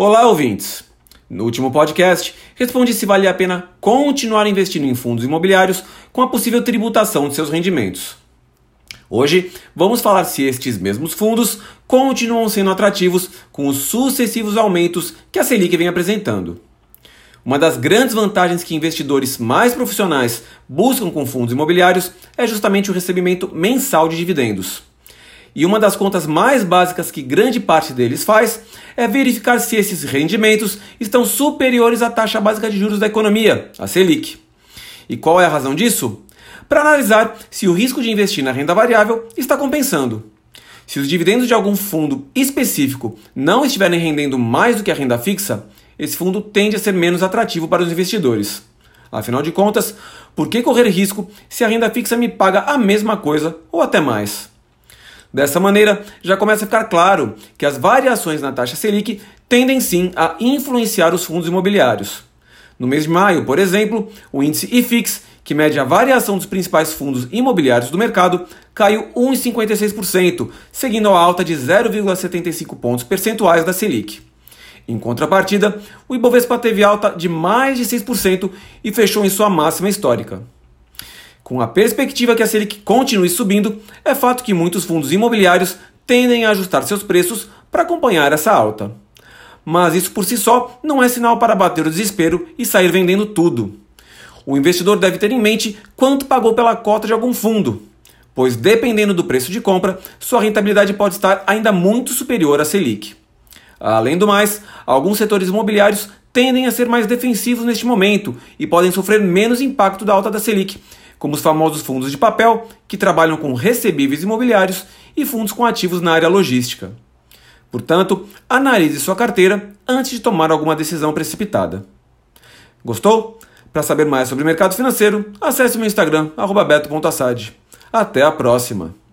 Olá, ouvintes! No último podcast, respondi se valia a pena continuar investindo em fundos imobiliários com a possível tributação de seus rendimentos. Hoje, vamos falar se estes mesmos fundos continuam sendo atrativos com os sucessivos aumentos que a Selic vem apresentando. Uma das grandes vantagens que investidores mais profissionais buscam com fundos imobiliários é justamente o recebimento mensal de dividendos. E uma das contas mais básicas que grande parte deles faz é verificar se esses rendimentos estão superiores à taxa básica de juros da economia, a Selic. E qual é a razão disso? Para analisar se o risco de investir na renda variável está compensando. Se os dividendos de algum fundo específico não estiverem rendendo mais do que a renda fixa, esse fundo tende a ser menos atrativo para os investidores. Afinal de contas, por que correr risco se a renda fixa me paga a mesma coisa ou até mais? Dessa maneira, já começa a ficar claro que as variações na taxa Selic tendem sim a influenciar os fundos imobiliários. No mês de maio, por exemplo, o índice IFIX, que mede a variação dos principais fundos imobiliários do mercado, caiu 1,56%, seguindo a alta de 0,75 pontos percentuais da Selic. Em contrapartida, o Ibovespa teve alta de mais de 6% e fechou em sua máxima histórica. Com a perspectiva que a Selic continue subindo, é fato que muitos fundos imobiliários tendem a ajustar seus preços para acompanhar essa alta. Mas isso por si só não é sinal para bater o desespero e sair vendendo tudo. O investidor deve ter em mente quanto pagou pela cota de algum fundo, pois dependendo do preço de compra, sua rentabilidade pode estar ainda muito superior à Selic. Além do mais, alguns setores imobiliários tendem a ser mais defensivos neste momento e podem sofrer menos impacto da alta da Selic, como os famosos fundos de papel, que trabalham com recebíveis imobiliários, e fundos com ativos na área logística. Portanto, analise sua carteira antes de tomar alguma decisão precipitada. Gostou? Para saber mais sobre o mercado financeiro, acesse o meu Instagram, beto.assad. Até a próxima!